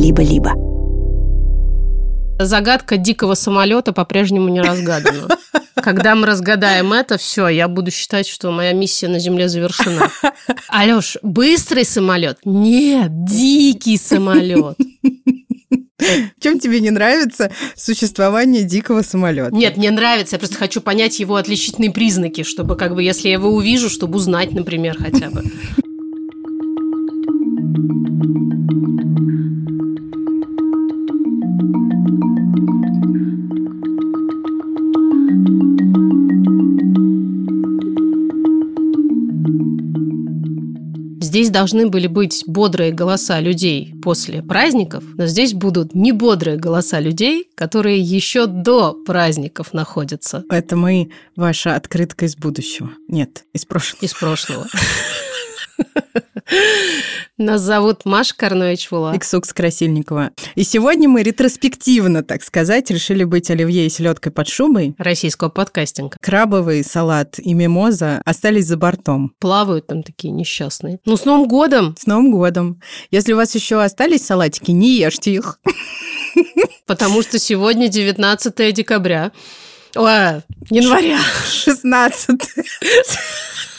либо-либо. Загадка дикого самолета по-прежнему не разгадана. Когда мы разгадаем это, все, я буду считать, что моя миссия на Земле завершена. Алеш, быстрый самолет? Нет, дикий самолет. Чем тебе не нравится существование дикого самолета? Нет, мне нравится. Я просто хочу понять его отличительные признаки, чтобы, как бы, если я его увижу, чтобы узнать, например, хотя бы. Здесь должны были быть бодрые голоса людей после праздников, но здесь будут не бодрые голоса людей, которые еще до праздников находятся. Это мы, ваша открытка из будущего. Нет, из прошлого. Из прошлого. Нас зовут Маша Карнович-Вула. Иксукс Красильникова. И сегодня мы ретроспективно, так сказать, решили быть оливье и селедкой под шубой. Российского подкастинга. Крабовый салат и мимоза остались за бортом. Плавают там такие несчастные. Ну, с Новым годом! С Новым годом! Если у вас еще остались салатики, не ешьте их. Потому что сегодня 19 декабря. Ой, января. 16.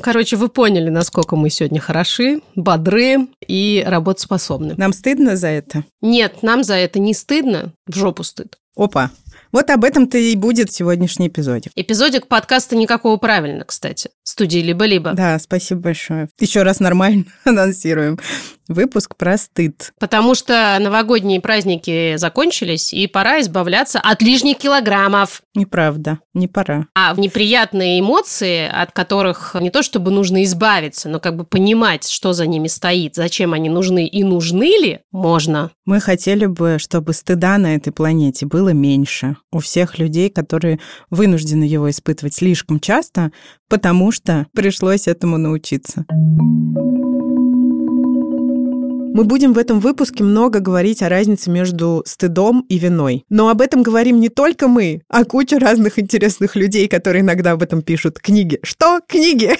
Короче, вы поняли, насколько мы сегодня хороши, бодры и работоспособны. Нам стыдно за это? Нет, нам за это не стыдно, в жопу стыд. Опа, вот об этом-то и будет сегодняшний эпизодик. Эпизодик подкаста «Никакого правильно», кстати. Студии «Либо-либо». Да, спасибо большое. Еще раз нормально анонсируем. Выпуск про стыд. Потому что новогодние праздники закончились, и пора избавляться от лишних килограммов. Неправда, не пора. А неприятные эмоции, от которых не то чтобы нужно избавиться, но как бы понимать, что за ними стоит, зачем они нужны и нужны ли, можно. Мы хотели бы, чтобы стыда на этой планете было меньше у всех людей, которые вынуждены его испытывать слишком часто, потому что пришлось этому научиться. Мы будем в этом выпуске много говорить о разнице между стыдом и виной. Но об этом говорим не только мы, а куча разных интересных людей, которые иногда об этом пишут. Книги. Что? Книги?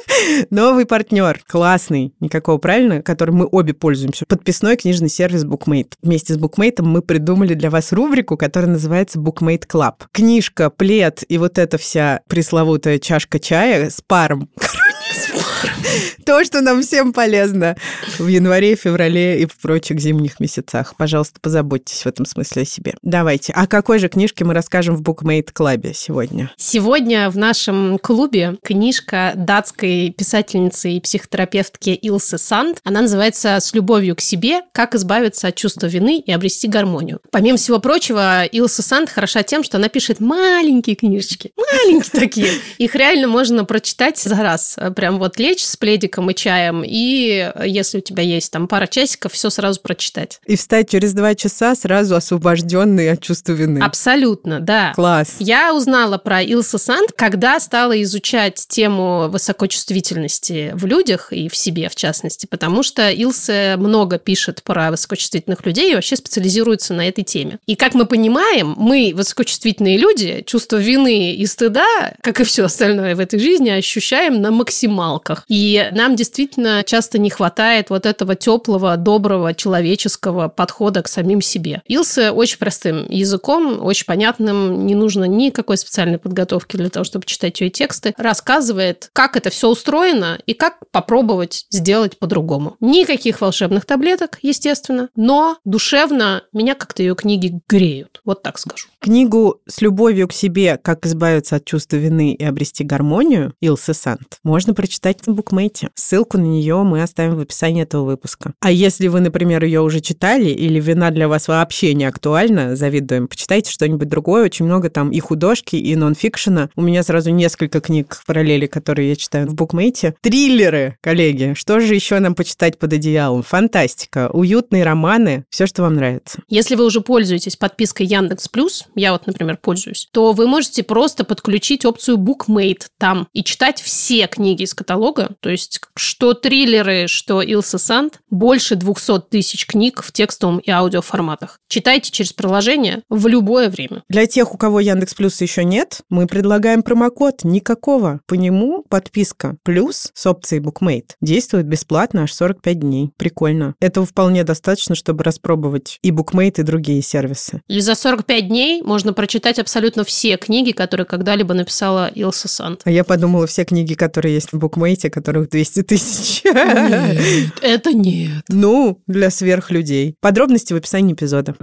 Новый партнер. Классный. Никакого правильно, которым мы обе пользуемся. Подписной книжный сервис Bookmate. Вместе с Bookmate мы придумали для вас рубрику, которая называется Bookmate Club. Книжка, плед и вот эта вся пресловутая чашка чая с паром. То, что нам всем полезно в январе, феврале и в прочих зимних месяцах. Пожалуйста, позаботьтесь в этом смысле о себе. Давайте. О какой же книжке мы расскажем в Bookmate Club сегодня? Сегодня в нашем клубе книжка датской писательницы и психотерапевтки Илсы Санд. Она называется «С любовью к себе. Как избавиться от чувства вины и обрести гармонию». Помимо всего прочего, Илса Санд хороша тем, что она пишет маленькие книжечки. Маленькие такие. Их реально можно прочитать за раз. Прям вот лечь с пледиком и чаем, и если у тебя есть там пара часиков, все сразу прочитать. И встать через два часа сразу освобожденный от чувства вины. Абсолютно, да. Класс. Я узнала про Илса Санд, когда стала изучать тему высокочувствительности в людях и в себе, в частности, потому что Илса много пишет про высокочувствительных людей и вообще специализируется на этой теме. И как мы понимаем, мы, высокочувствительные люди, чувство вины и стыда, как и все остальное в этой жизни, ощущаем на максималках. И нам действительно часто не хватает вот этого теплого, доброго, человеческого подхода к самим себе. Илса очень простым языком, очень понятным, не нужно никакой специальной подготовки для того, чтобы читать ее тексты, рассказывает, как это все устроено и как попробовать сделать по-другому. Никаких волшебных таблеток, естественно, но душевно меня как-то ее книги греют. Вот так скажу. Книгу «С любовью к себе. Как избавиться от чувства вины и обрести гармонию» Илсы Сант можно прочитать в букмейте. Ссылку на нее мы оставим в описании этого выпуска. А если вы, например, ее уже читали или вина для вас вообще не актуальна, завидуем, почитайте что-нибудь другое. Очень много там и художки, и нонфикшена. У меня сразу несколько книг в параллели, которые я читаю в букмейте. Триллеры, коллеги. Что же еще нам почитать под одеялом? Фантастика, уютные романы, все, что вам нравится. Если вы уже пользуетесь подпиской Яндекс Плюс, я вот, например, пользуюсь, то вы можете просто подключить опцию Bookmate там и читать все книги из каталога. То есть что триллеры, что Илса Санд, больше 200 тысяч книг в текстовом и аудиоформатах. Читайте через приложение в любое время. Для тех, у кого Яндекс Плюс еще нет, мы предлагаем промокод никакого. По нему подписка плюс с опцией Bookmate действует бесплатно аж 45 дней. Прикольно. Этого вполне достаточно, чтобы распробовать и Bookmate, и другие сервисы. И за 45 дней можно прочитать абсолютно все книги, которые когда-либо написала Илса Санд. А я подумала, все книги, которые есть в Bookmate, которых 200 тысяч. Нет, это нет. Ну, для сверхлюдей. Подробности в описании эпизода.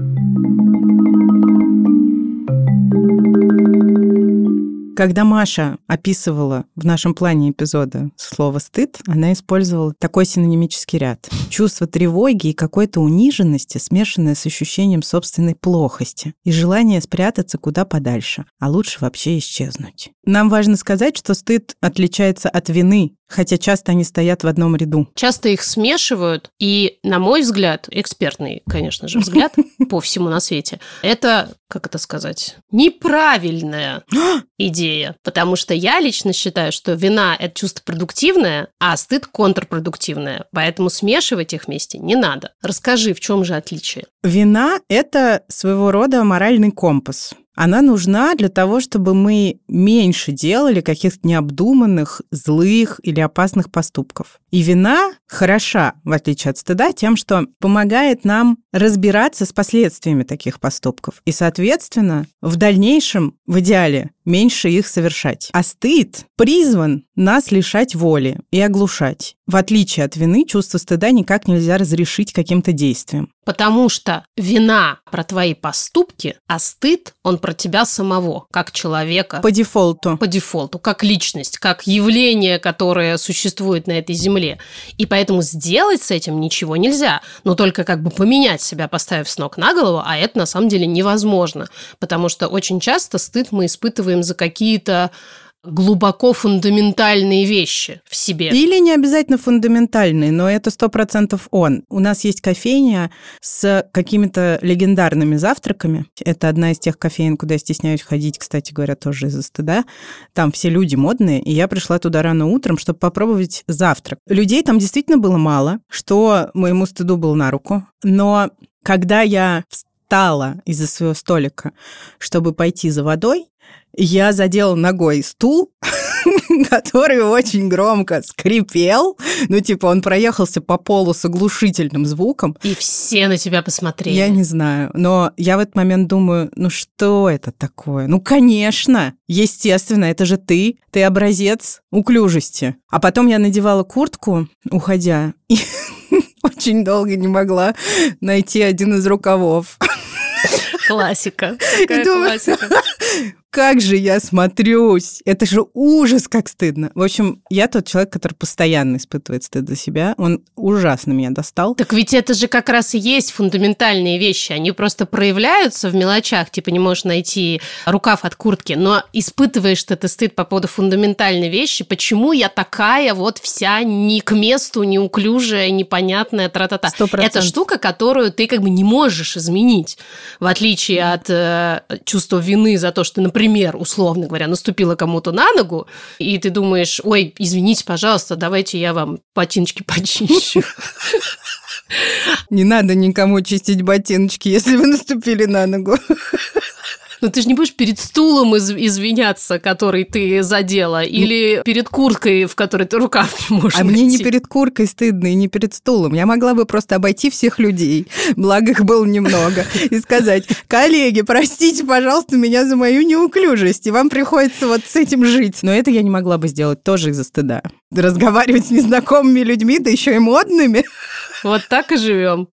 Когда Маша описывала в нашем плане эпизода слово «стыд», она использовала такой синонимический ряд. Чувство тревоги и какой-то униженности, смешанное с ощущением собственной плохости и желание спрятаться куда подальше, а лучше вообще исчезнуть. Нам важно сказать, что стыд отличается от вины, хотя часто они стоят в одном ряду. Часто их смешивают, и, на мой взгляд, экспертный, конечно же, взгляд по всему на свете, это, как это сказать, неправильная идея. Потому что я лично считаю, что вина – это чувство продуктивное, а стыд – контрпродуктивное. Поэтому смешивать их вместе не надо. Расскажи, в чем же отличие? Вина – это своего рода моральный компас она нужна для того, чтобы мы меньше делали каких-то необдуманных, злых или опасных поступков. И вина хороша, в отличие от стыда, тем, что помогает нам разбираться с последствиями таких поступков. И, соответственно, в дальнейшем, в идеале, меньше их совершать. А стыд призван нас лишать воли и оглушать. В отличие от вины, чувство стыда никак нельзя разрешить каким-то действием. Потому что вина про твои поступки, а стыд, он про тебя самого, как человека. По дефолту. По дефолту, как личность, как явление, которое существует на этой земле. И поэтому сделать с этим ничего нельзя. Но только как бы поменять себя, поставив с ног на голову, а это на самом деле невозможно. Потому что очень часто стыд мы испытываем за какие-то глубоко фундаментальные вещи в себе. Или не обязательно фундаментальные, но это сто процентов он. У нас есть кофейня с какими-то легендарными завтраками. Это одна из тех кофеин, куда я стесняюсь ходить, кстати говоря, тоже из-за стыда. Там все люди модные, и я пришла туда рано утром, чтобы попробовать завтрак. Людей там действительно было мало, что моему стыду был на руку. Но когда я встала из-за своего столика, чтобы пойти за водой, я задела ногой стул, который очень громко скрипел. Ну, типа, он проехался по полу с оглушительным звуком. И все на тебя посмотрели. Я не знаю. Но я в этот момент думаю, ну что это такое? Ну, конечно, естественно, это же ты. Ты образец уклюжести. А потом я надевала куртку, уходя, и очень долго не могла найти один из рукавов. Классика. Какая думаю, классика. Как же я смотрюсь. Это же ужас, как стыдно. В общем, я тот человек, который постоянно испытывает стыд за себя. Он ужасно меня достал. Так ведь это же как раз и есть фундаментальные вещи. Они просто проявляются в мелочах. Типа не можешь найти рукав от куртки, но испытываешь ты это стыд по поводу фундаментальной вещи. Почему я такая вот вся не к месту, неуклюжая, непонятная, тра-та-та. Это штука, которую ты как бы не можешь изменить. В отличие от э, чувства вины за то, что, например, например, условно говоря, наступила кому-то на ногу, и ты думаешь, ой, извините, пожалуйста, давайте я вам ботиночки почищу. Не надо никому чистить ботиночки, если вы наступили на ногу. Но ты же не будешь перед стулом из извиняться, который ты задела, или перед курткой, в которой ты рукав не можешь А найти. мне не перед курткой стыдно и не перед стулом. Я могла бы просто обойти всех людей, благо их было немного, и сказать, коллеги, простите, пожалуйста, меня за мою неуклюжесть, и вам приходится вот с этим жить. Но это я не могла бы сделать тоже из-за стыда. Разговаривать с незнакомыми людьми, да еще и модными. Вот так и живем.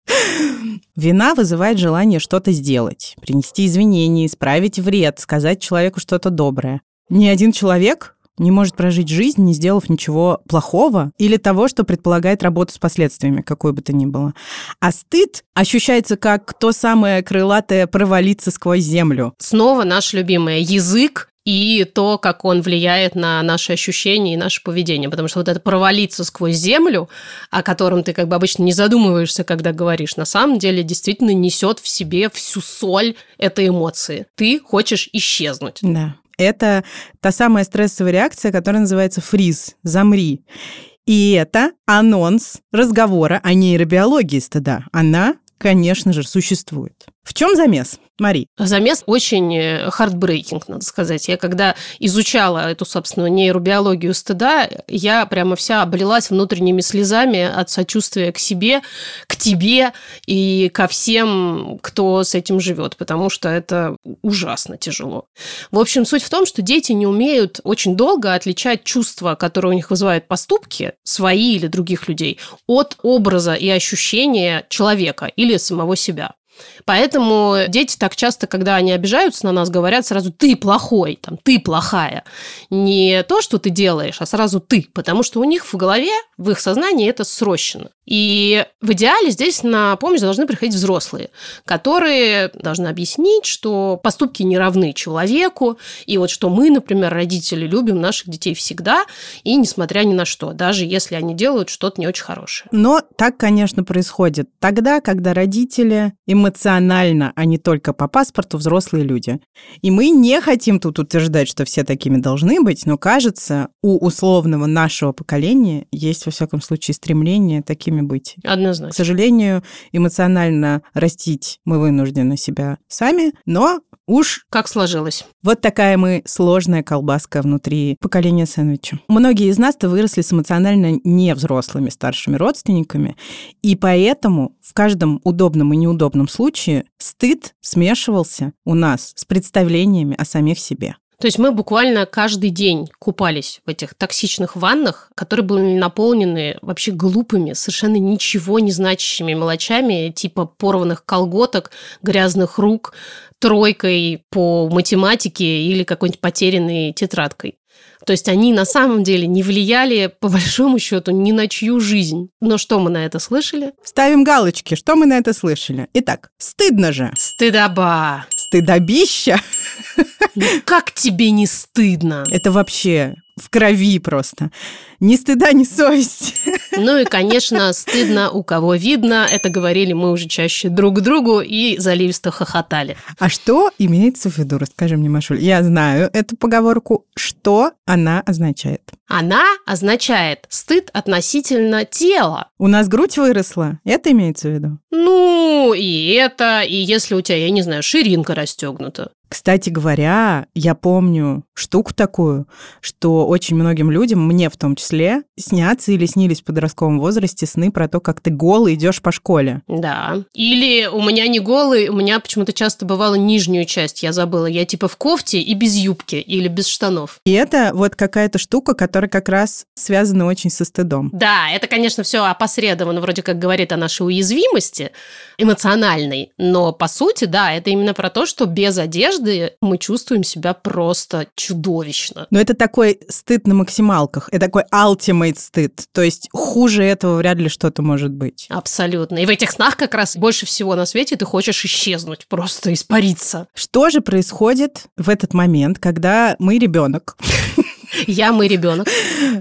Вина вызывает желание что-то сделать, принести извинения, исправить вред, сказать человеку что-то доброе. Ни один человек не может прожить жизнь, не сделав ничего плохого или того, что предполагает работу с последствиями, какой бы то ни было. А стыд ощущается как то самое крылатое провалиться сквозь землю. Снова наш любимый язык и то, как он влияет на наши ощущения и наше поведение. Потому что вот это провалиться сквозь землю, о котором ты как бы обычно не задумываешься, когда говоришь, на самом деле действительно несет в себе всю соль этой эмоции. Ты хочешь исчезнуть. Да. Это та самая стрессовая реакция, которая называется фриз, замри. И это анонс разговора о нейробиологии стыда. Она, конечно же, существует. В чем замес? Мари. Замес очень heartbreaking, надо сказать. Я когда изучала эту, собственно, нейробиологию стыда, я прямо вся облилась внутренними слезами от сочувствия к себе, к тебе и ко всем, кто с этим живет, потому что это ужасно тяжело. В общем, суть в том, что дети не умеют очень долго отличать чувства, которые у них вызывают поступки, свои или других людей, от образа и ощущения человека или самого себя. Поэтому дети так часто, когда они обижаются на нас, говорят сразу «ты плохой», там, «ты плохая». Не то, что ты делаешь, а сразу «ты», потому что у них в голове, в их сознании это срощено. И в идеале здесь на помощь должны приходить взрослые, которые должны объяснить, что поступки не равны человеку, и вот что мы, например, родители, любим наших детей всегда, и несмотря ни на что, даже если они делают что-то не очень хорошее. Но так, конечно, происходит тогда, когда родители эмоционально, а не только по паспорту, взрослые люди. И мы не хотим тут утверждать, что все такими должны быть, но кажется, у условного нашего поколения есть, во всяком случае, стремление такими быть. Однозначно. К сожалению, эмоционально растить мы вынуждены себя сами, но уж... Как сложилось. Вот такая мы сложная колбаска внутри поколения сэндвича. Многие из нас-то выросли с эмоционально невзрослыми старшими родственниками, и поэтому в каждом удобном и неудобном случае стыд смешивался у нас с представлениями о самих себе. То есть мы буквально каждый день купались в этих токсичных ваннах, которые были наполнены вообще глупыми, совершенно ничего не значащими мелочами, типа порванных колготок, грязных рук, тройкой по математике или какой-нибудь потерянной тетрадкой. То есть они на самом деле не влияли, по большому счету, ни на чью жизнь. Но что мы на это слышали? Ставим галочки. Что мы на это слышали? Итак, стыдно же. Стыдоба. Стыдобища. Ну как тебе не стыдно? Это вообще в крови просто. Ни стыда, ни совести. Ну и, конечно, стыдно у кого видно. Это говорили мы уже чаще друг другу и заливисто хохотали. А что имеется в виду? Расскажи мне, Машуль. Я знаю эту поговорку. Что она означает? Она означает стыд относительно тела. У нас грудь выросла. Это имеется в виду? Ну, и это, и если у тебя, я не знаю, ширинка расстегнута. Кстати говоря, я помню штуку такую, что очень многим людям, мне в том числе, снятся или снились в подростковом возрасте сны про то, как ты голый идешь по школе. Да. Или у меня не голый, у меня почему-то часто бывала нижнюю часть, я забыла. Я типа в кофте и без юбки или без штанов. И это вот какая-то штука, которая как раз связана очень со стыдом. Да, это, конечно, все опосредованно, вроде как говорит о нашей уязвимости эмоциональной, но по сути, да, это именно про то, что без одежды одежды мы чувствуем себя просто чудовищно. Но это такой стыд на максималках, это такой ultimate стыд. То есть хуже этого вряд ли что-то может быть. Абсолютно. И в этих снах как раз больше всего на свете ты хочешь исчезнуть, просто испариться. Что же происходит в этот момент, когда мы ребенок? Я мы ребенок.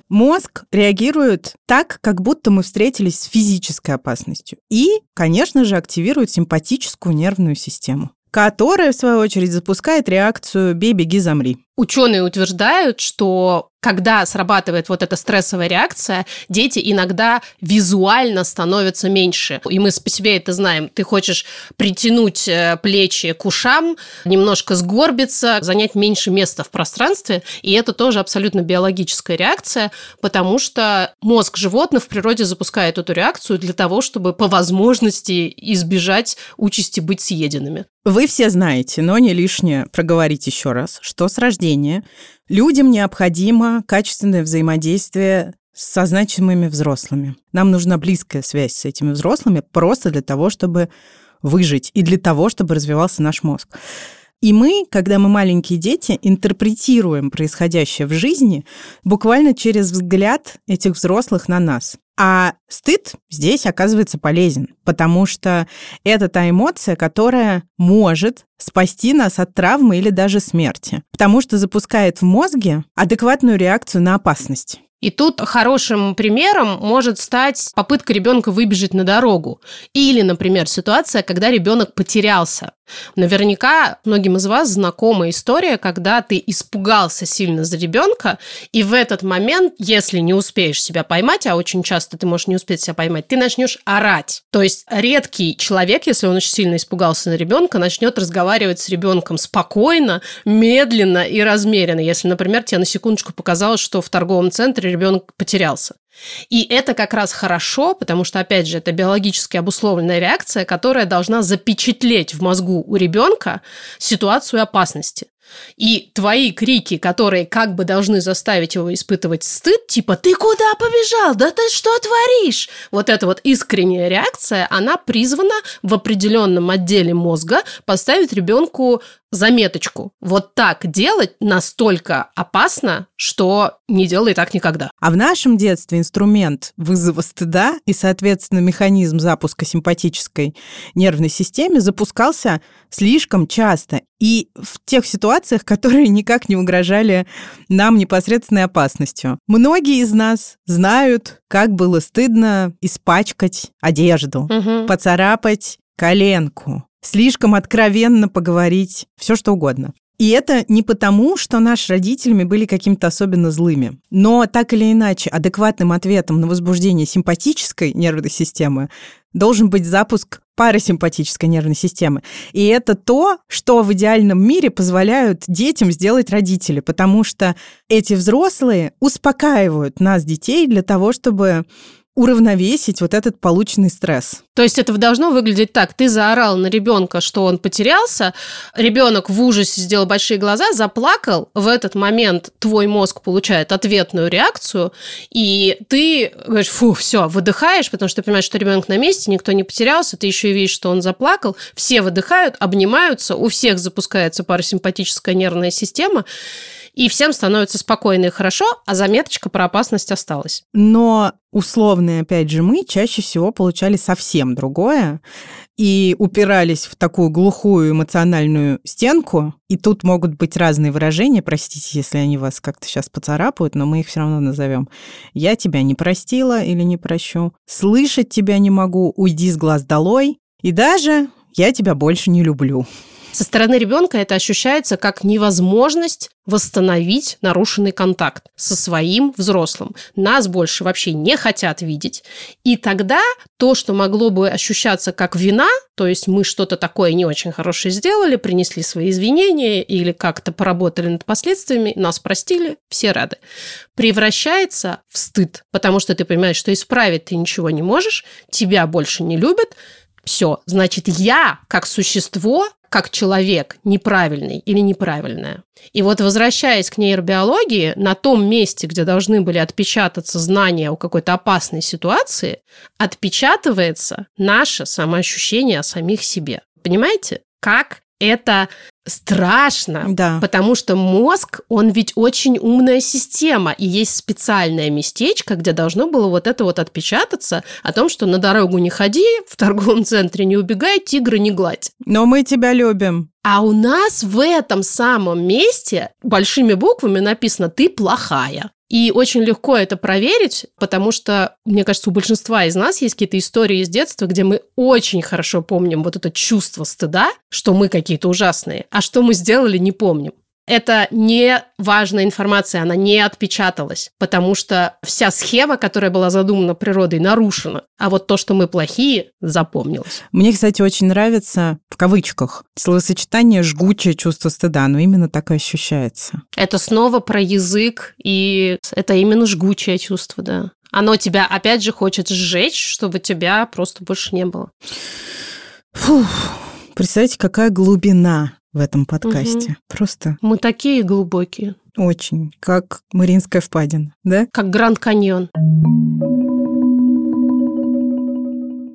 Мозг реагирует так, как будто мы встретились с физической опасностью. И, конечно же, активирует симпатическую нервную систему которая, в свою очередь, запускает реакцию «бей, беги, замри». Ученые утверждают, что когда срабатывает вот эта стрессовая реакция, дети иногда визуально становятся меньше. И мы по себе это знаем. Ты хочешь притянуть э, плечи к ушам, немножко сгорбиться, занять меньше места в пространстве. И это тоже абсолютно биологическая реакция, потому что мозг животных в природе запускает эту реакцию для того, чтобы по возможности избежать участи быть съеденными. Вы все знаете, но не лишнее проговорить еще раз, что с рождения Людям необходимо качественное взаимодействие со значимыми взрослыми. Нам нужна близкая связь с этими взрослыми просто для того, чтобы выжить и для того, чтобы развивался наш мозг. И мы, когда мы маленькие дети, интерпретируем происходящее в жизни буквально через взгляд этих взрослых на нас. А стыд здесь оказывается полезен, потому что это та эмоция, которая может спасти нас от травмы или даже смерти, потому что запускает в мозге адекватную реакцию на опасность. И тут хорошим примером может стать попытка ребенка выбежать на дорогу. Или, например, ситуация, когда ребенок потерялся. Наверняка многим из вас знакома история, когда ты испугался сильно за ребенка, и в этот момент, если не успеешь себя поймать, а очень часто ты можешь не успеть себя поймать, ты начнешь орать. То есть редкий человек, если он очень сильно испугался на ребенка, начнет разговаривать с ребенком спокойно, медленно и размеренно. Если, например, тебе на секундочку показалось, что в торговом центре ребенок потерялся. И это как раз хорошо, потому что, опять же, это биологически обусловленная реакция, которая должна запечатлеть в мозгу у ребенка ситуацию опасности. И твои крики, которые как бы должны заставить его испытывать стыд, типа «ты куда побежал? Да ты что творишь?» Вот эта вот искренняя реакция, она призвана в определенном отделе мозга поставить ребенку заметочку. Вот так делать настолько опасно, что не делай так никогда. А в нашем детстве инструмент вызова стыда и, соответственно, механизм запуска симпатической нервной системы запускался слишком часто. И в тех ситуациях, которые никак не угрожали нам непосредственной опасностью. Многие из нас знают, как было стыдно испачкать одежду, угу. поцарапать коленку, слишком откровенно поговорить, все что угодно. И это не потому, что наши родителями были какими-то особенно злыми. Но так или иначе, адекватным ответом на возбуждение симпатической нервной системы должен быть запуск парасимпатической нервной системы. И это то, что в идеальном мире позволяют детям сделать родители, потому что эти взрослые успокаивают нас, детей, для того, чтобы уравновесить вот этот полученный стресс. То есть это должно выглядеть так. Ты заорал на ребенка, что он потерялся, ребенок в ужасе сделал большие глаза, заплакал, в этот момент твой мозг получает ответную реакцию, и ты говоришь, фу, все, выдыхаешь, потому что ты понимаешь, что ребенок на месте, никто не потерялся, ты еще и видишь, что он заплакал, все выдыхают, обнимаются, у всех запускается парасимпатическая нервная система, и всем становится спокойно и хорошо, а заметочка про опасность осталась. Но условные, опять же, мы чаще всего получали совсем другое и упирались в такую глухую эмоциональную стенку. И тут могут быть разные выражения, простите, если они вас как-то сейчас поцарапают, но мы их все равно назовем. Я тебя не простила или не прощу. Слышать тебя не могу, уйди с глаз долой. И даже я тебя больше не люблю. Со стороны ребенка это ощущается как невозможность восстановить нарушенный контакт со своим взрослым. Нас больше вообще не хотят видеть. И тогда то, что могло бы ощущаться как вина, то есть мы что-то такое не очень хорошее сделали, принесли свои извинения или как-то поработали над последствиями, нас простили, все рады, превращается в стыд, потому что ты понимаешь, что исправить ты ничего не можешь, тебя больше не любят, все, значит, я как существо как человек неправильный или неправильное. И вот возвращаясь к нейробиологии, на том месте, где должны были отпечататься знания о какой-то опасной ситуации, отпечатывается наше самоощущение о самих себе. Понимаете? Как это страшно, да. потому что мозг, он ведь очень умная система, и есть специальное местечко, где должно было вот это вот отпечататься о том, что на дорогу не ходи, в торговом центре не убегай, тигры не гладь. Но мы тебя любим. А у нас в этом самом месте большими буквами написано «ты плохая». И очень легко это проверить, потому что, мне кажется, у большинства из нас есть какие-то истории из детства, где мы очень хорошо помним вот это чувство стыда, что мы какие-то ужасные, а что мы сделали, не помним это не важная информация, она не отпечаталась, потому что вся схема, которая была задумана природой, нарушена. А вот то, что мы плохие, запомнилось. Мне, кстати, очень нравится, в кавычках, словосочетание «жгучее чувство стыда». Оно именно так и ощущается. Это снова про язык, и это именно жгучее чувство, да. Оно тебя, опять же, хочет сжечь, чтобы тебя просто больше не было. Фух, представьте, какая глубина в этом подкасте. Угу. Просто. Мы такие глубокие. Очень. Как Мариинская впадина, да? Как Гранд Каньон.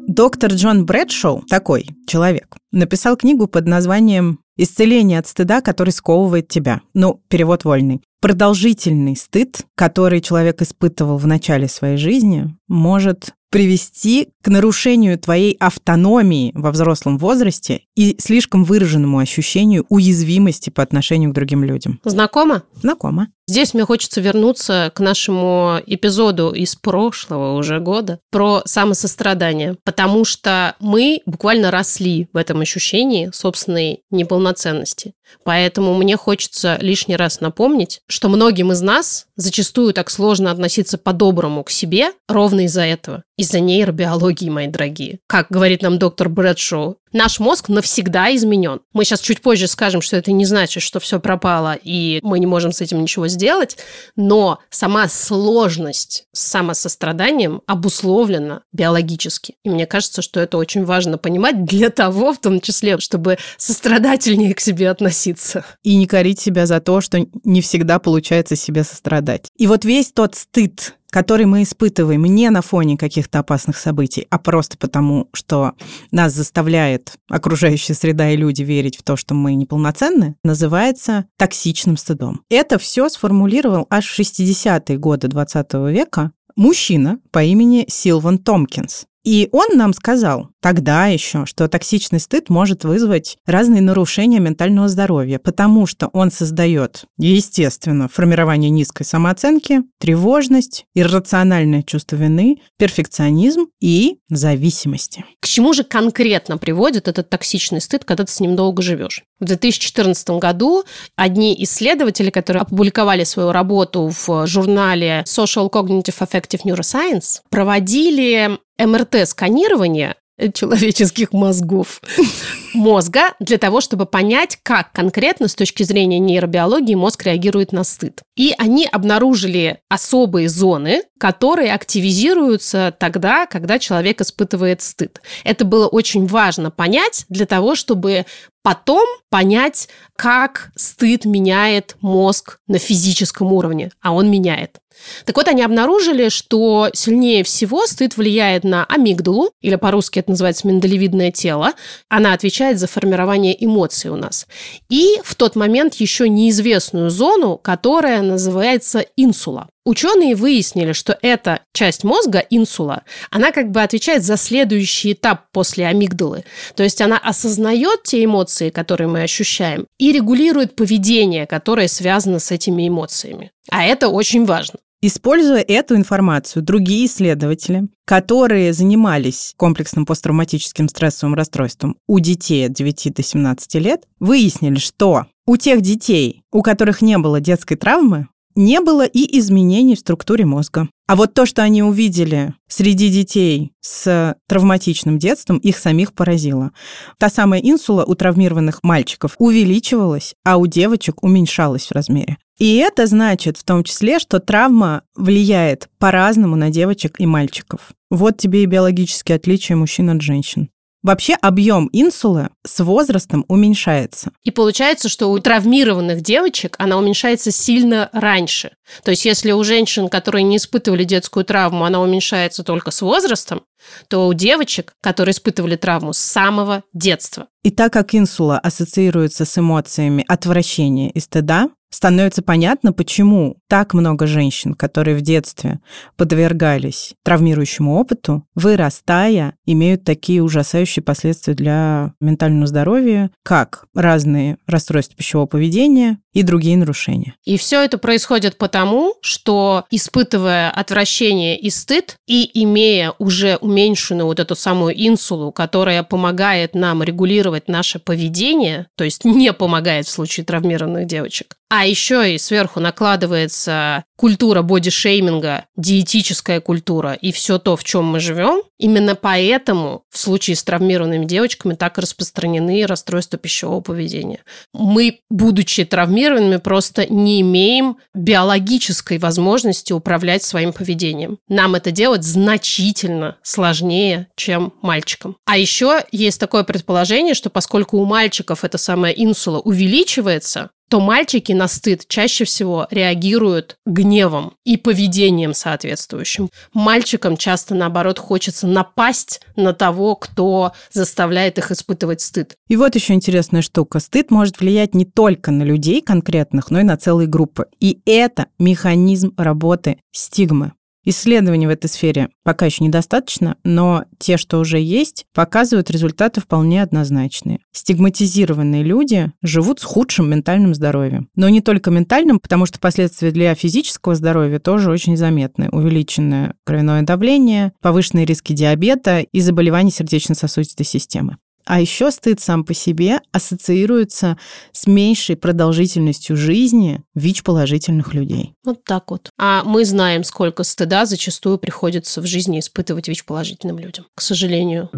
Доктор Джон Брэдшоу, такой человек, написал книгу под названием «Исцеление от стыда, который сковывает тебя». Ну, перевод вольный. Продолжительный стыд, который человек испытывал в начале своей жизни, может привести к нарушению твоей автономии во взрослом возрасте и слишком выраженному ощущению уязвимости по отношению к другим людям. Знакомо? Знакомо. Здесь мне хочется вернуться к нашему эпизоду из прошлого уже года про самосострадание, потому что мы буквально росли в этом ощущении собственной неполноценности. Поэтому мне хочется лишний раз напомнить, что многим из нас зачастую так сложно относиться по-доброму к себе ровно из-за этого, из-за нейробиологии, мои дорогие. Как говорит нам доктор Брэдшоу, Наш мозг навсегда изменен. Мы сейчас чуть позже скажем, что это не значит, что все пропало, и мы не можем с этим ничего сделать, но сама сложность с самосостраданием обусловлена биологически. И мне кажется, что это очень важно понимать для того, в том числе, чтобы сострадательнее к себе относиться. И не корить себя за то, что не всегда получается себе сострадать. И вот весь тот стыд, который мы испытываем не на фоне каких-то опасных событий, а просто потому, что нас заставляет окружающая среда и люди верить в то, что мы неполноценны, называется токсичным стыдом. Это все сформулировал аж в 60-е годы 20 века мужчина по имени Силван Томпкинс. И он нам сказал тогда еще, что токсичный стыд может вызвать разные нарушения ментального здоровья, потому что он создает, естественно, формирование низкой самооценки, тревожность, иррациональное чувство вины, перфекционизм и зависимости. К чему же конкретно приводит этот токсичный стыд, когда ты с ним долго живешь? В 2014 году одни исследователи, которые опубликовали свою работу в журнале Social Cognitive Affective Neuroscience, проводили МРТ-сканирование человеческих мозгов мозга для того, чтобы понять, как конкретно с точки зрения нейробиологии мозг реагирует на стыд. И они обнаружили особые зоны, которые активизируются тогда, когда человек испытывает стыд. Это было очень важно понять для того, чтобы потом понять, как стыд меняет мозг на физическом уровне, а он меняет. Так вот, они обнаружили, что сильнее всего стыд влияет на амигдалу, или по-русски это называется миндалевидное тело. Она отвечает за формирование эмоций у нас. И в тот момент еще неизвестную зону, которая называется инсула. Ученые выяснили, что эта часть мозга, инсула, она как бы отвечает за следующий этап после амигдалы. То есть она осознает те эмоции, которые мы ощущаем, и регулирует поведение, которое связано с этими эмоциями. А это очень важно. Используя эту информацию, другие исследователи, которые занимались комплексным посттравматическим стрессовым расстройством у детей от 9 до 17 лет, выяснили, что у тех детей, у которых не было детской травмы, не было и изменений в структуре мозга. А вот то, что они увидели среди детей с травматичным детством, их самих поразило. Та самая инсула у травмированных мальчиков увеличивалась, а у девочек уменьшалась в размере. И это значит в том числе, что травма влияет по-разному на девочек и мальчиков. Вот тебе и биологические отличия мужчин от женщин. Вообще объем инсулы с возрастом уменьшается. И получается, что у травмированных девочек она уменьшается сильно раньше. То есть если у женщин, которые не испытывали детскую травму, она уменьшается только с возрастом, то у девочек, которые испытывали травму с самого детства. И так как инсула ассоциируется с эмоциями отвращения и стыда, становится понятно, почему так много женщин, которые в детстве подвергались травмирующему опыту, вырастая, имеют такие ужасающие последствия для ментального здоровья, как разные расстройства пищевого поведения и другие нарушения. И все это происходит потому, что испытывая отвращение и стыд и имея уже уменьшенную вот эту самую инсулу, которая помогает нам регулировать наше поведение, то есть не помогает в случае травмированных девочек, а еще и сверху накладывается культура бодишейминга, диетическая культура и все то, в чем мы живем. Именно поэтому в случае с травмированными девочками так распространены расстройства пищевого поведения. Мы, будучи травмированными, просто не имеем биологической возможности управлять своим поведением. Нам это делать значительно сложнее, чем мальчикам. А еще есть такое предположение, что поскольку у мальчиков эта самая инсула увеличивается, то мальчики на стыд чаще всего реагируют гневом и поведением соответствующим. Мальчикам часто, наоборот, хочется напасть на того, кто заставляет их испытывать стыд. И вот еще интересная штука. Стыд может влиять не только на людей конкретных, но и на целые группы. И это механизм работы стигмы. Исследований в этой сфере пока еще недостаточно, но те, что уже есть, показывают результаты вполне однозначные. Стигматизированные люди живут с худшим ментальным здоровьем. Но не только ментальным, потому что последствия для физического здоровья тоже очень заметны. Увеличенное кровяное давление, повышенные риски диабета и заболеваний сердечно-сосудистой системы. А еще стыд сам по себе ассоциируется с меньшей продолжительностью жизни ВИЧ-положительных людей. Вот так вот. А мы знаем, сколько стыда зачастую приходится в жизни испытывать ВИЧ-положительным людям, к сожалению.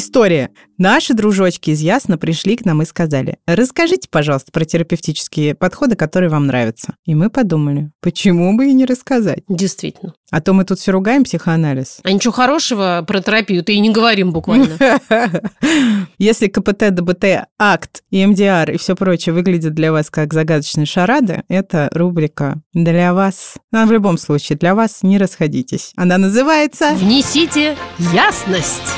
История. Наши дружочки из Ясно пришли к нам и сказали, расскажите, пожалуйста, про терапевтические подходы, которые вам нравятся. И мы подумали, почему бы и не рассказать? Действительно. А то мы тут все ругаем психоанализ. А ничего хорошего про терапию-то и не говорим буквально. Если КПТ, ДБТ, акт, и МДР и все прочее выглядят для вас как загадочные шарады, это рубрика для вас. Но в любом случае, для вас не расходитесь. Она называется «Внесите ясность».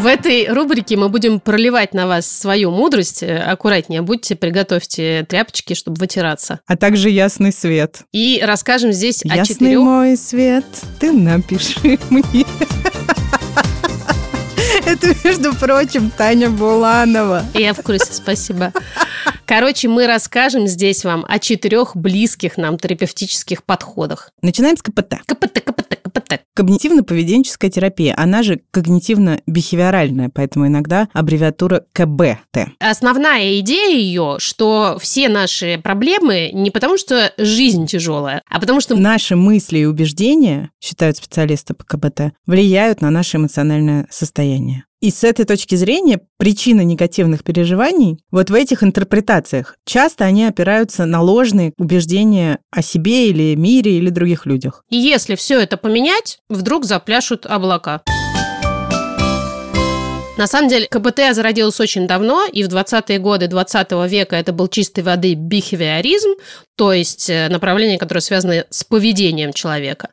В этой рубрике мы будем проливать на вас свою мудрость. Аккуратнее будьте, приготовьте тряпочки, чтобы вытираться. А также ясный свет. И расскажем здесь Ясный о четырех... мой свет, ты напиши мне. Это, между прочим, Таня Буланова. Я в курсе, спасибо. Короче, мы расскажем здесь вам о четырех близких нам терапевтических подходах. Начинаем с КПТ. КПТ, КПТ, КПТ. Когнитивно-поведенческая терапия, она же когнитивно-бихевиоральная, поэтому иногда аббревиатура КБТ. Основная идея ее, что все наши проблемы не потому, что жизнь тяжелая, а потому что Наши мысли и убеждения, считают специалисты по КБТ, влияют на наше эмоциональное состояние. И с этой точки зрения причины негативных переживаний вот в этих интерпретациях часто они опираются на ложные убеждения о себе или мире или других людях. И если все это поменять, вдруг запляшут облака. На самом деле, КБТ зародилось очень давно, и в 20-е годы 20 века это был чистой воды бихевиоризм, то есть э, направление, которое связано с поведением человека.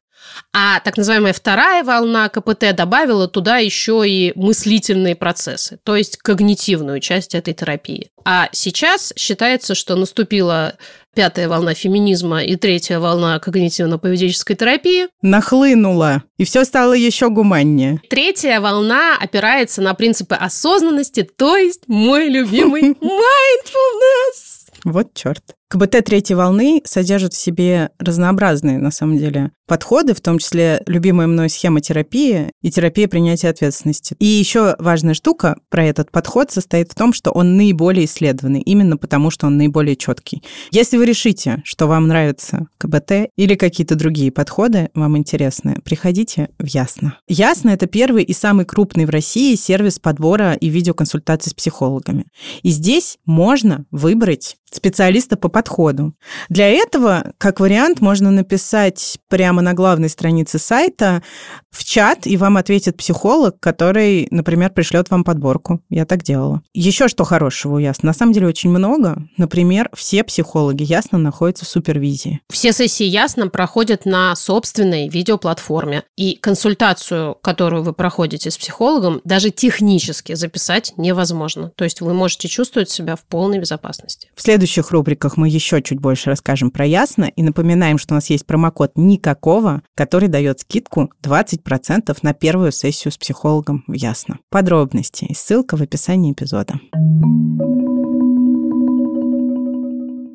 А так называемая вторая волна КПТ добавила туда еще и мыслительные процессы, то есть когнитивную часть этой терапии. А сейчас считается, что наступила пятая волна феминизма и третья волна когнитивно-поведенческой терапии. Нахлынула, и все стало еще гуманнее. Третья волна опирается на принципы осознанности, то есть мой любимый mindfulness. Вот черт. КБТ третьей волны содержит в себе разнообразные, на самом деле, подходы, в том числе любимая мной схема терапии и терапия принятия ответственности. И еще важная штука про этот подход состоит в том, что он наиболее исследованный, именно потому что он наиболее четкий. Если вы решите, что вам нравится КБТ или какие-то другие подходы, вам интересны, приходите в Ясно. Ясно — это первый и самый крупный в России сервис подбора и видеоконсультаций с психологами. И здесь можно выбрать специалиста по подходу. Для этого, как вариант, можно написать прямо на главной странице сайта в чат, и вам ответит психолог, который, например, пришлет вам подборку. Я так делала. Еще что хорошего у Ясно? На самом деле очень много. Например, все психологи Ясно находятся в супервизии. Все сессии ясно проходят на собственной видеоплатформе. И консультацию, которую вы проходите с психологом, даже технически записать невозможно. То есть вы можете чувствовать себя в полной безопасности. В следующих рубриках мы еще чуть больше расскажем про Ясно и напоминаем, что у нас есть промокод «Никакого», который дает скидку 20% на первую сессию с психологом в Ясно. Подробности и ссылка в описании эпизода.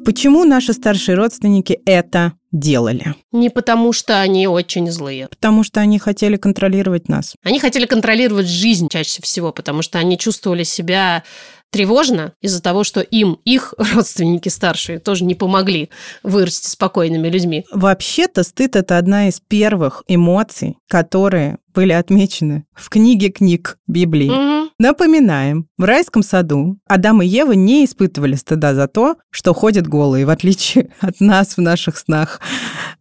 Почему наши старшие родственники это делали? Не потому, что они очень злые. Потому что они хотели контролировать нас. Они хотели контролировать жизнь чаще всего, потому что они чувствовали себя тревожно из-за того, что им, их родственники старшие, тоже не помогли вырасти спокойными людьми. Вообще-то стыд – это одна из первых эмоций, которые были отмечены в книге книг Библии. Мгм. Напоминаем, в райском саду Адам и Ева не испытывали стыда за то, что ходят голые, в отличие от нас в наших снах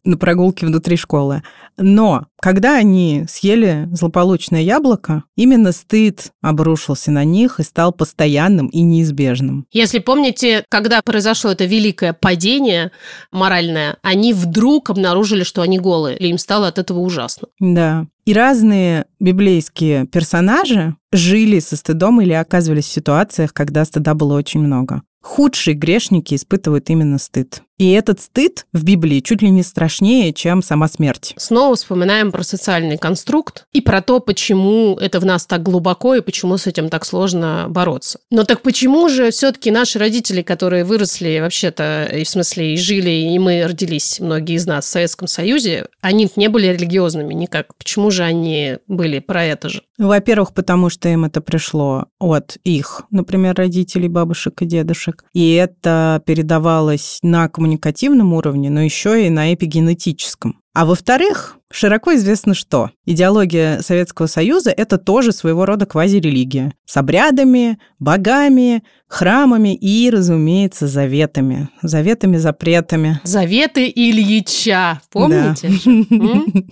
на прогулке внутри школы. Но когда они съели злополучное яблоко, именно стыд обрушился на них и стал постоянным и неизбежным. Если помните, когда произошло это великое падение моральное, они вдруг обнаружили, что они голые, и им стало от этого ужасно. Да. И разные библейские персонажи жили со стыдом или оказывались в ситуациях, когда стыда было очень много. Худшие грешники испытывают именно стыд. И этот стыд в Библии чуть ли не страшнее, чем сама смерть. Снова вспоминаем про социальный конструкт и про то, почему это в нас так глубоко и почему с этим так сложно бороться. Но так почему же все-таки наши родители, которые выросли вообще-то, и в смысле и жили, и мы родились, многие из нас в Советском Союзе, они не были религиозными никак. Почему же они были про это же? Во-первых, потому что им это пришло от их, например, родителей, бабушек и дедушек. И это передавалось на коммуникативном уровне, но еще и на эпигенетическом. А во-вторых, широко известно что. Идеология Советского Союза – это тоже своего рода квазирелигия. С обрядами, богами, храмами и, разумеется, заветами. Заветами, запретами. Заветы Ильича, помните?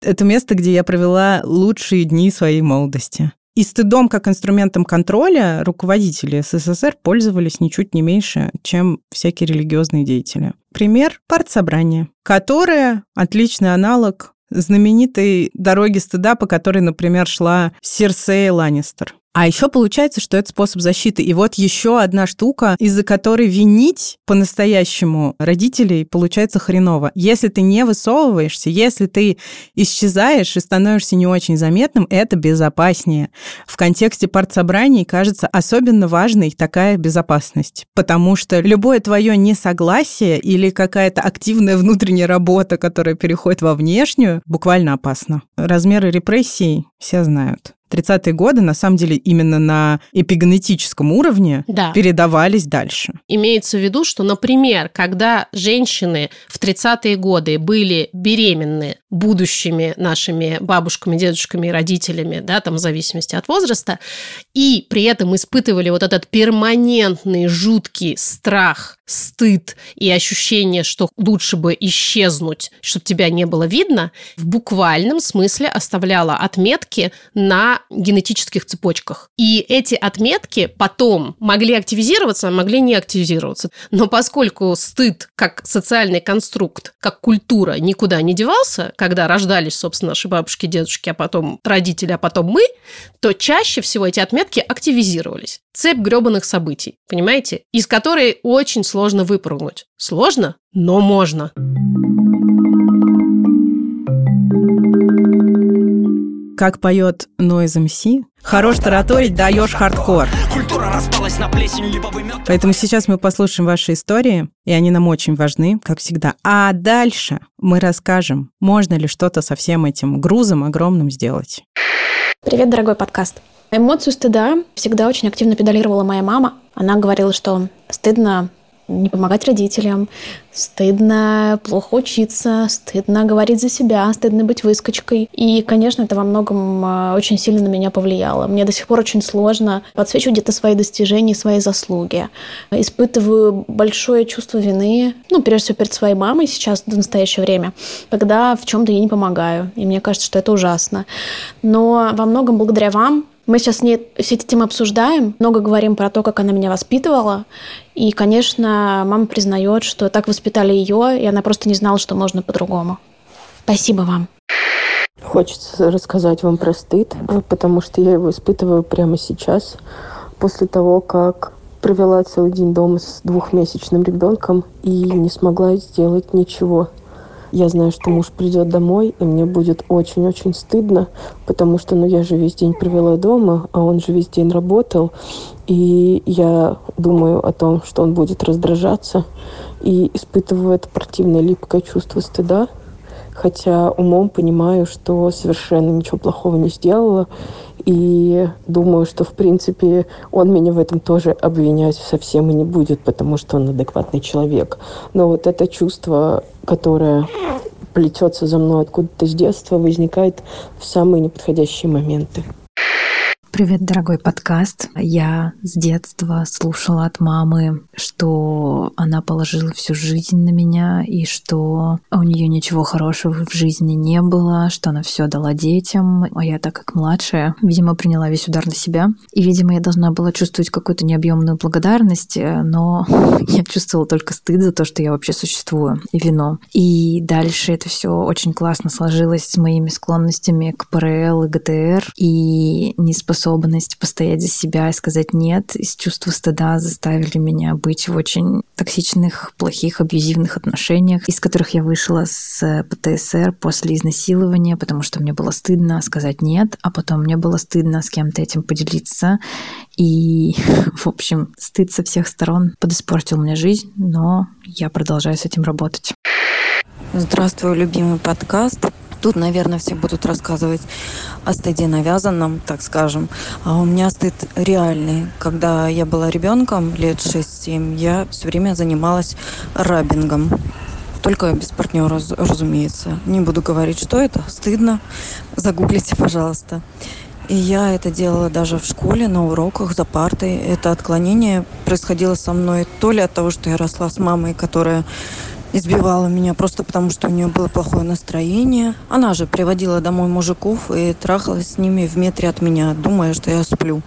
Это место, где я провела лучшие дни своей молодости. И стыдом как инструментом контроля руководители СССР пользовались ничуть не меньше, чем всякие религиозные деятели. Пример – партсобрание, которое отличный аналог знаменитой дороги стыда, по которой, например, шла Серсея Ланнистер. А еще получается, что это способ защиты. И вот еще одна штука, из-за которой винить по-настоящему родителей получается хреново. Если ты не высовываешься, если ты исчезаешь и становишься не очень заметным, это безопаснее. В контексте партсобраний кажется особенно важной такая безопасность. Потому что любое твое несогласие или какая-то активная внутренняя работа, которая переходит во внешнюю, буквально опасно. Размеры репрессий все знают. 30-е годы, на самом деле, именно на эпигенетическом уровне да. передавались дальше. Имеется в виду, что, например, когда женщины в 30-е годы были беременны будущими нашими бабушками, дедушками и родителями, да, там в зависимости от возраста, и при этом испытывали вот этот перманентный жуткий страх, стыд и ощущение, что лучше бы исчезнуть, чтобы тебя не было видно, в буквальном смысле оставляла отметки на генетических цепочках. И эти отметки потом могли активизироваться, а могли не активизироваться. Но поскольку стыд как социальный конструкт, как культура никуда не девался, когда рождались, собственно, наши бабушки, дедушки, а потом родители, а потом мы, то чаще всего эти отметки активизировались. Цепь гребаных событий, понимаете? Из которой очень сложно выпрыгнуть. Сложно, но можно. Как поет Noise MC, хорош тараторить, даешь хардкор. Поэтому сейчас мы послушаем ваши истории, и они нам очень важны, как всегда. А дальше мы расскажем, можно ли что-то со всем этим грузом огромным сделать. Привет, дорогой подкаст. Эмоцию стыда всегда очень активно педалировала моя мама. Она говорила, что стыдно не помогать родителям, стыдно плохо учиться, стыдно говорить за себя, стыдно быть выскочкой. И, конечно, это во многом а, очень сильно на меня повлияло. Мне до сих пор очень сложно подсвечивать где-то свои достижения, свои заслуги. Испытываю большое чувство вины, ну, прежде всего, перед своей мамой сейчас, до настоящего время, когда в чем-то я не помогаю. И мне кажется, что это ужасно. Но во многом благодаря вам мы сейчас не все эти темы обсуждаем, много говорим про то, как она меня воспитывала. И, конечно, мама признает, что так воспитали ее, и она просто не знала, что можно по-другому. Спасибо вам. Хочется рассказать вам про стыд, потому что я его испытываю прямо сейчас, после того, как провела целый день дома с двухмесячным ребенком и не смогла сделать ничего я знаю, что муж придет домой, и мне будет очень-очень стыдно, потому что, ну, я же весь день провела дома, а он же весь день работал, и я думаю о том, что он будет раздражаться, и испытываю это противное липкое чувство стыда, хотя умом понимаю, что совершенно ничего плохого не сделала, и думаю, что, в принципе, он меня в этом тоже обвинять совсем и не будет, потому что он адекватный человек. Но вот это чувство, которое плетется за мной откуда-то с детства, возникает в самые неподходящие моменты. Привет, дорогой подкаст. Я с детства слушала от мамы, что она положила всю жизнь на меня и что у нее ничего хорошего в жизни не было, что она все дала детям, а я так как младшая, видимо, приняла весь удар на себя. И, видимо, я должна была чувствовать какую-то необъемную благодарность, но я чувствовала только стыд за то, что я вообще существую, и вино. И дальше это все очень классно сложилось с моими склонностями к ПРЛ и ГТР и неспособностью способность постоять за себя и сказать «нет», из чувства стыда заставили меня быть в очень токсичных, плохих, абьюзивных отношениях, из которых я вышла с ПТСР после изнасилования, потому что мне было стыдно сказать «нет», а потом мне было стыдно с кем-то этим поделиться. И, в общем, стыд со всех сторон подиспортил мне жизнь, но я продолжаю с этим работать. Здравствуй, любимый подкаст. Тут, наверное, все будут рассказывать о стыде навязанном, так скажем. А у меня стыд реальный. Когда я была ребенком, лет 6-7, я все время занималась рабингом. Только без партнера, разумеется. Не буду говорить, что это. Стыдно. Загуглите, пожалуйста. И я это делала даже в школе, на уроках, за партой. Это отклонение происходило со мной то ли от того, что я росла с мамой, которая избивала меня просто потому, что у нее было плохое настроение. Она же приводила домой мужиков и трахалась с ними в метре от меня, думая, что я сплю.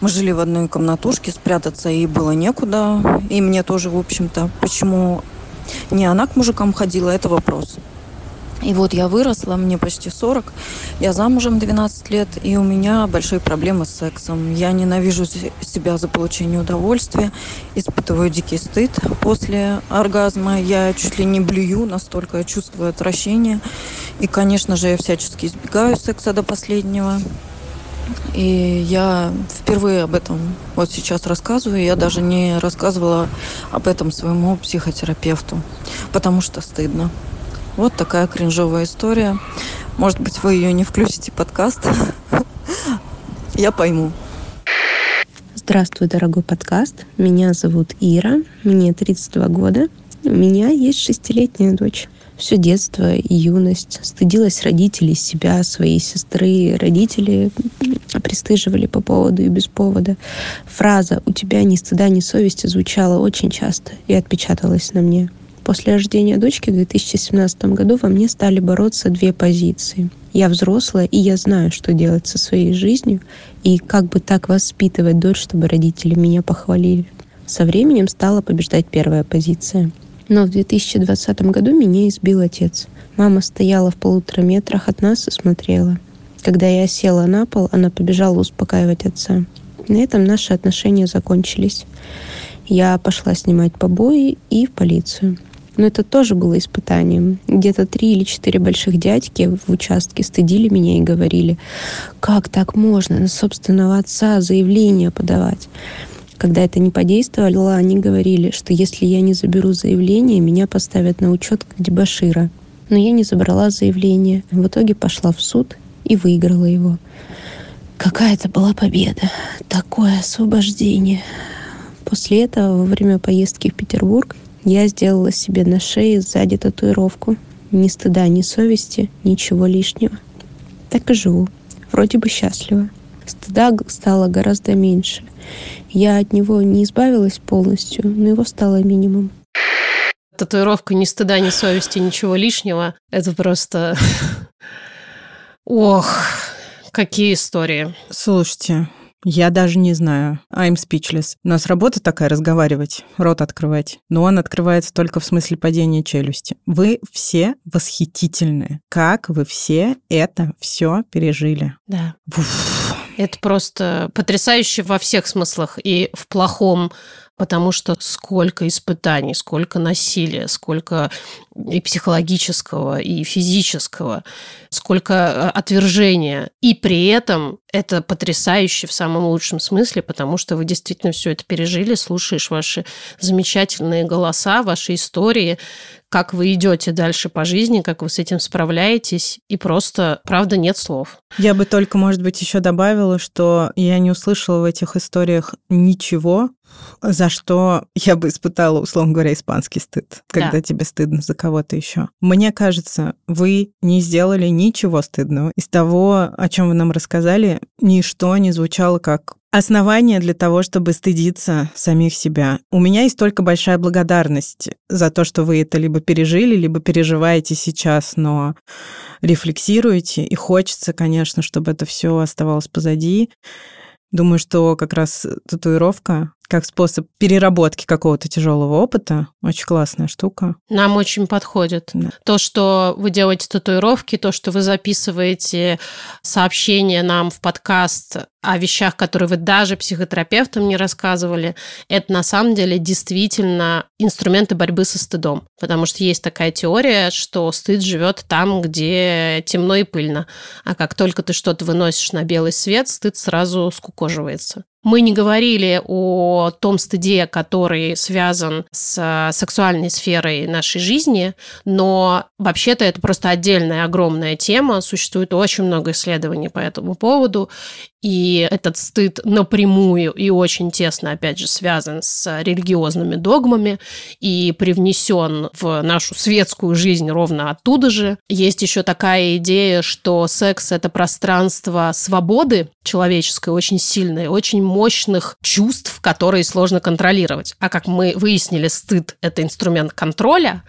Мы жили в одной комнатушке, спрятаться ей было некуда. И мне тоже, в общем-то. Почему не она к мужикам ходила, это вопрос. И вот я выросла, мне почти 40, я замужем 12 лет, и у меня большие проблемы с сексом. Я ненавижу себя за получение удовольствия, испытываю дикий стыд после оргазма. Я чуть ли не блюю, настолько я чувствую отвращение. И, конечно же, я всячески избегаю секса до последнего. И я впервые об этом вот сейчас рассказываю. Я даже не рассказывала об этом своему психотерапевту, потому что стыдно. Вот такая кринжовая история. Может быть, вы ее не включите в подкаст. Я пойму. Здравствуй, дорогой подкаст. Меня зовут Ира, мне 32 года. У меня есть шестилетняя дочь. Все детство и юность стыдилась родителей, себя, своей сестры. Родители пристыживали по поводу и без повода. Фраза «у тебя ни стыда, ни совести» звучала очень часто и отпечаталась на мне. После рождения дочки в 2017 году во мне стали бороться две позиции. Я взрослая, и я знаю, что делать со своей жизнью, и как бы так воспитывать дочь, чтобы родители меня похвалили. Со временем стала побеждать первая позиция. Но в 2020 году меня избил отец. Мама стояла в полутора метрах от нас и смотрела. Когда я села на пол, она побежала успокаивать отца. На этом наши отношения закончились. Я пошла снимать побои и в полицию. Но это тоже было испытанием. Где-то три или четыре больших дядьки в участке стыдили меня и говорили, как так можно на собственного отца заявление подавать. Когда это не подействовало, они говорили, что если я не заберу заявление, меня поставят на учет как дебашира. Но я не забрала заявление. В итоге пошла в суд и выиграла его. Какая это была победа. Такое освобождение. После этого, во время поездки в Петербург, я сделала себе на шее сзади татуировку. Ни стыда, ни совести, ничего лишнего. Так и живу. Вроде бы счастлива. Стыда стало гораздо меньше. Я от него не избавилась полностью, но его стало минимум. Татуировка ни стыда, ни совести, ничего лишнего. Это просто... Ох, какие истории. Слушайте, я даже не знаю. I'm speechless. У нас работа такая разговаривать, рот открывать. Но он открывается только в смысле падения челюсти. Вы все восхитительные. Как вы все это все пережили? Да. Уф. Это просто потрясающе во всех смыслах. И в плохом потому что сколько испытаний, сколько насилия, сколько и психологического, и физического, сколько э, отвержения. И при этом это потрясающе в самом лучшем смысле, потому что вы действительно все это пережили, слушаешь ваши замечательные голоса, ваши истории, как вы идете дальше по жизни, как вы с этим справляетесь, и просто, правда, нет слов. Я бы только, может быть, еще добавила, что я не услышала в этих историях ничего, за что я бы испытала, условно говоря, испанский стыд, когда да. тебе стыдно за кого-то еще. Мне кажется, вы не сделали ничего стыдного. Из того, о чем вы нам рассказали, ничто не звучало как основание для того, чтобы стыдиться самих себя. У меня есть только большая благодарность за то, что вы это либо пережили, либо переживаете сейчас, но рефлексируете, и хочется, конечно, чтобы это все оставалось позади. Думаю, что как раз татуировка как способ переработки какого-то тяжелого опыта. Очень классная штука. Нам очень подходит. Да. То, что вы делаете татуировки, то, что вы записываете сообщения нам в подкаст о вещах, которые вы даже психотерапевтам не рассказывали, это на самом деле действительно инструменты борьбы со стыдом. Потому что есть такая теория, что стыд живет там, где темно и пыльно. А как только ты что-то выносишь на белый свет, стыд сразу скукоживается. Мы не говорили о том стыде, который связан с сексуальной сферой нашей жизни, но вообще-то это просто отдельная огромная тема. Существует очень много исследований по этому поводу. И этот стыд напрямую и очень тесно, опять же, связан с религиозными догмами и привнесен в нашу светскую жизнь ровно оттуда же. Есть еще такая идея, что секс – это пространство свободы человеческой, очень сильной, очень мощных чувств, которые сложно контролировать. А как мы выяснили, стыд – это инструмент контроля,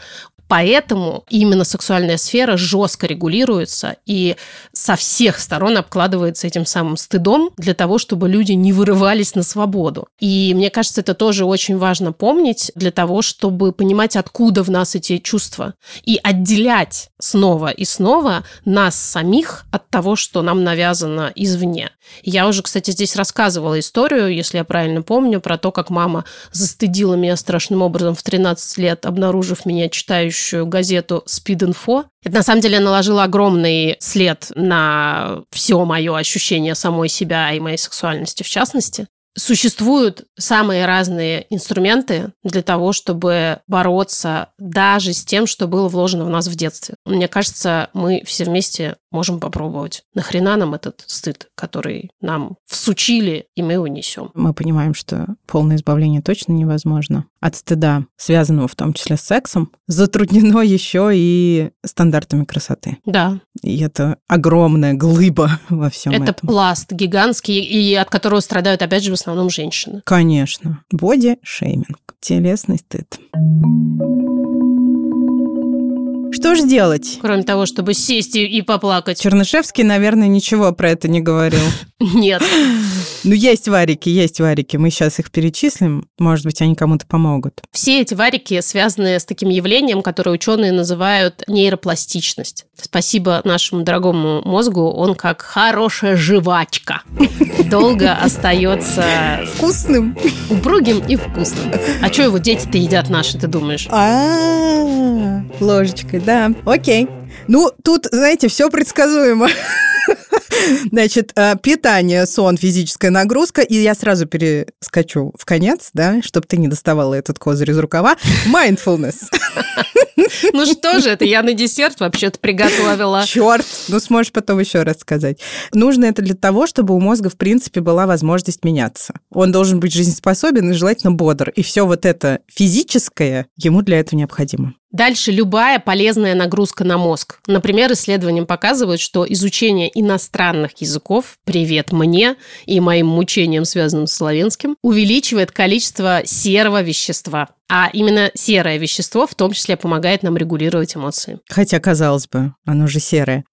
Поэтому именно сексуальная сфера жестко регулируется и со всех сторон обкладывается этим самым стыдом для того, чтобы люди не вырывались на свободу. И мне кажется, это тоже очень важно помнить для того, чтобы понимать, откуда в нас эти чувства. И отделять снова и снова нас самих от того, что нам навязано извне. Я уже, кстати, здесь рассказывала историю, если я правильно помню, про то, как мама застыдила меня страшным образом в 13 лет, обнаружив меня читающую газету «Спид-инфо». Это, на самом деле, наложило огромный след на все мое ощущение самой себя и моей сексуальности в частности. Существуют самые разные инструменты для того, чтобы бороться даже с тем, что было вложено в нас в детстве. Мне кажется, мы все вместе можем попробовать. Нахрена нам этот стыд, который нам всучили, и мы его? Мы понимаем, что полное избавление точно невозможно. От стыда, связанного в том числе с сексом, затруднено еще и стандартами красоты. Да. И это огромная глыба во всем это этом. пласт гигантский, и от которого страдают, опять же, в основном женщины. Конечно. Боди-шейминг. Телесный стыд. Что ж делать? Кроме того, чтобы сесть и, и поплакать. Чернышевский, наверное, ничего про это не говорил. Нет. Ну, есть варики, есть варики. Мы сейчас их перечислим. Может быть, они кому-то помогут. Все эти варики связаны с таким явлением, которое ученые называют нейропластичность. Спасибо нашему дорогому мозгу, он как хорошая жвачка. Долго остается Вкусным. упругим и вкусным. А что его дети-то едят наши, ты думаешь? А, ложечкой, да. Окей. Ну, тут, знаете, все предсказуемо. Значит, э, питание, сон, физическая нагрузка, и я сразу перескочу в конец, да, чтобы ты не доставала этот козырь из рукава. Mindfulness. Ну что же это, я на десерт вообще-то приготовила. Черт, ну сможешь потом еще раз сказать. Нужно это для того, чтобы у мозга, в принципе, была возможность меняться. Он должен быть жизнеспособен и желательно бодр. И все вот это физическое ему для этого необходимо. Дальше любая полезная нагрузка на мозг. Например, исследования показывают, что изучение иностранных языков, привет мне и моим мучениям, связанным с славянским, увеличивает количество серого вещества. А именно серое вещество в том числе помогает нам регулировать эмоции. Хотя, казалось бы, оно же серое.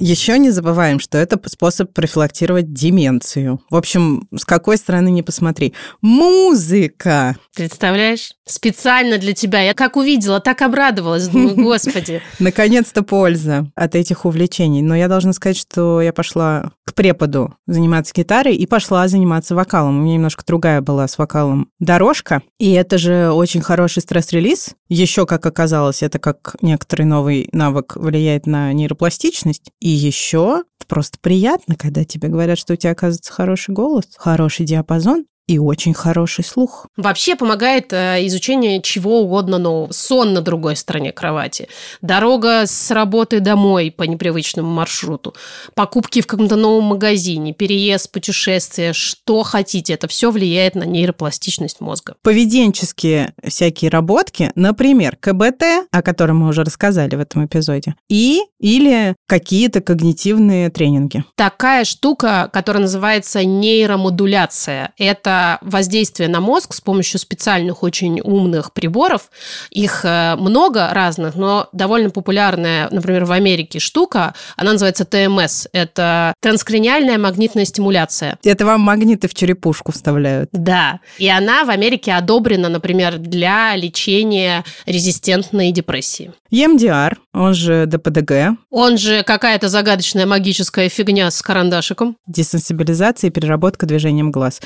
Еще не забываем, что это способ профилактировать деменцию. В общем, с какой стороны не посмотри. Музыка! Представляешь? Специально для тебя. Я как увидела, так обрадовалась. Думаю, господи. Наконец-то польза от этих увлечений. Но я должна сказать, что я пошла к преподу заниматься гитарой и пошла заниматься вокалом. У меня немножко другая была с вокалом дорожка. И это же очень хороший стресс-релиз. Еще, как оказалось, это как некоторый новый навык влияет на нейропластичность. И еще просто приятно, когда тебе говорят, что у тебя, оказывается, хороший голос, хороший диапазон, и очень хороший слух. Вообще помогает э, изучение чего угодно нового. Сон на другой стороне кровати, дорога с работы домой по непривычному маршруту, покупки в каком-то новом магазине, переезд, путешествие, что хотите. Это все влияет на нейропластичность мозга. Поведенческие всякие работки, например, КБТ, о котором мы уже рассказали в этом эпизоде, и или какие-то когнитивные тренинги. Такая штука, которая называется нейромодуляция. Это это воздействие на мозг с помощью специальных очень умных приборов. Их э, много разных, но довольно популярная, например, в Америке штука, она называется ТМС. Это транскраниальная магнитная стимуляция. Это вам магниты в черепушку вставляют. Да. И она в Америке одобрена, например, для лечения резистентной депрессии. EMDR, он же ДПДГ. Он же какая-то загадочная магическая фигня с карандашиком. Десенсибилизация и переработка движением глаз.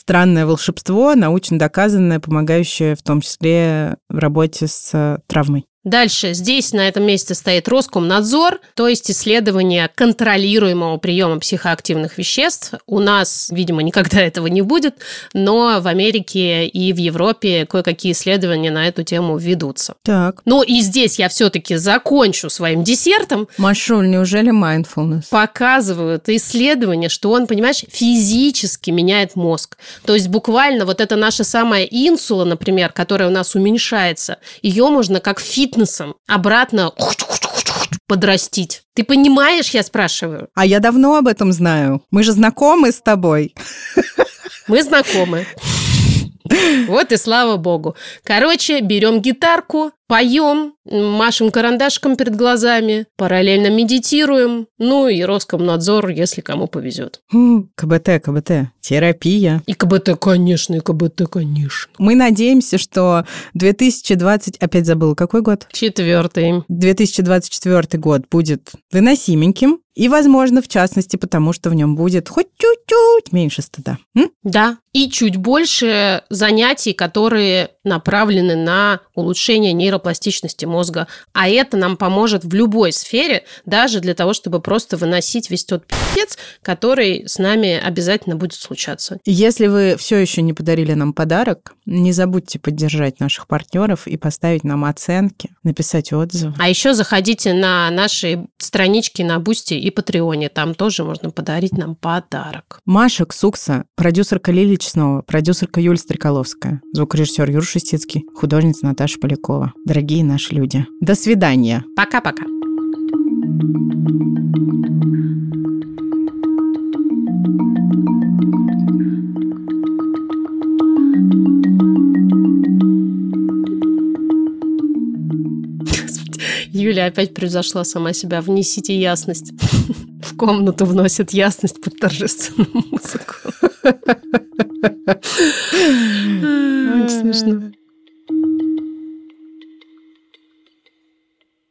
Странное волшебство, научно доказанное, помогающее в том числе в работе с э, травмой. Дальше здесь на этом месте стоит Роскомнадзор, то есть исследование контролируемого приема психоактивных веществ. У нас, видимо, никогда этого не будет, но в Америке и в Европе кое-какие исследования на эту тему ведутся. Так. Ну и здесь я все-таки закончу своим десертом. Машуль, неужели mindfulness? Показывают исследования, что он, понимаешь, физически меняет мозг. То есть буквально вот это наша самая инсула, например, которая у нас уменьшается, ее можно как фит фитнесом обратно подрастить. Ты понимаешь, я спрашиваю? А я давно об этом знаю. Мы же знакомы с тобой. Мы знакомы. Вот и слава богу. Короче, берем гитарку, поем, машем карандашком перед глазами, параллельно медитироем, ну и Роскомнадзор, если кому повезет. КБТ, КБТ, терапия. И КБТ, конечно, и КБТ, конечно. Мы надеемся, что 2020, опять забыл, какой год? Четвертый. 2024 год будет выносименьким, и, возможно, в частности, потому что в нем будет хоть чуть-чуть меньше стыда. М? Да, и чуть больше занятий, которые направлены на улучшение нейропластичности мозга. А это нам поможет в любой сфере, даже для того, чтобы просто выносить весь тот пи***ц, который с нами обязательно будет случаться. Если вы все еще не подарили нам подарок, не забудьте поддержать наших партнеров и поставить нам оценки, написать отзывы. А еще заходите на наши странички на Бусти и Патреоне. Там тоже можно подарить нам подарок. Маша Ксукса, продюсерка Лили Чеснова, продюсерка Юлия Стреколовская, звукорежиссер Юр Шестицкий, художница Наташа Полякова. Дорогие наши люди, до свидания. Пока-пока. Юля опять превзошла сама себя. Внесите ясность. В комнату вносит ясность под торжественную музыку.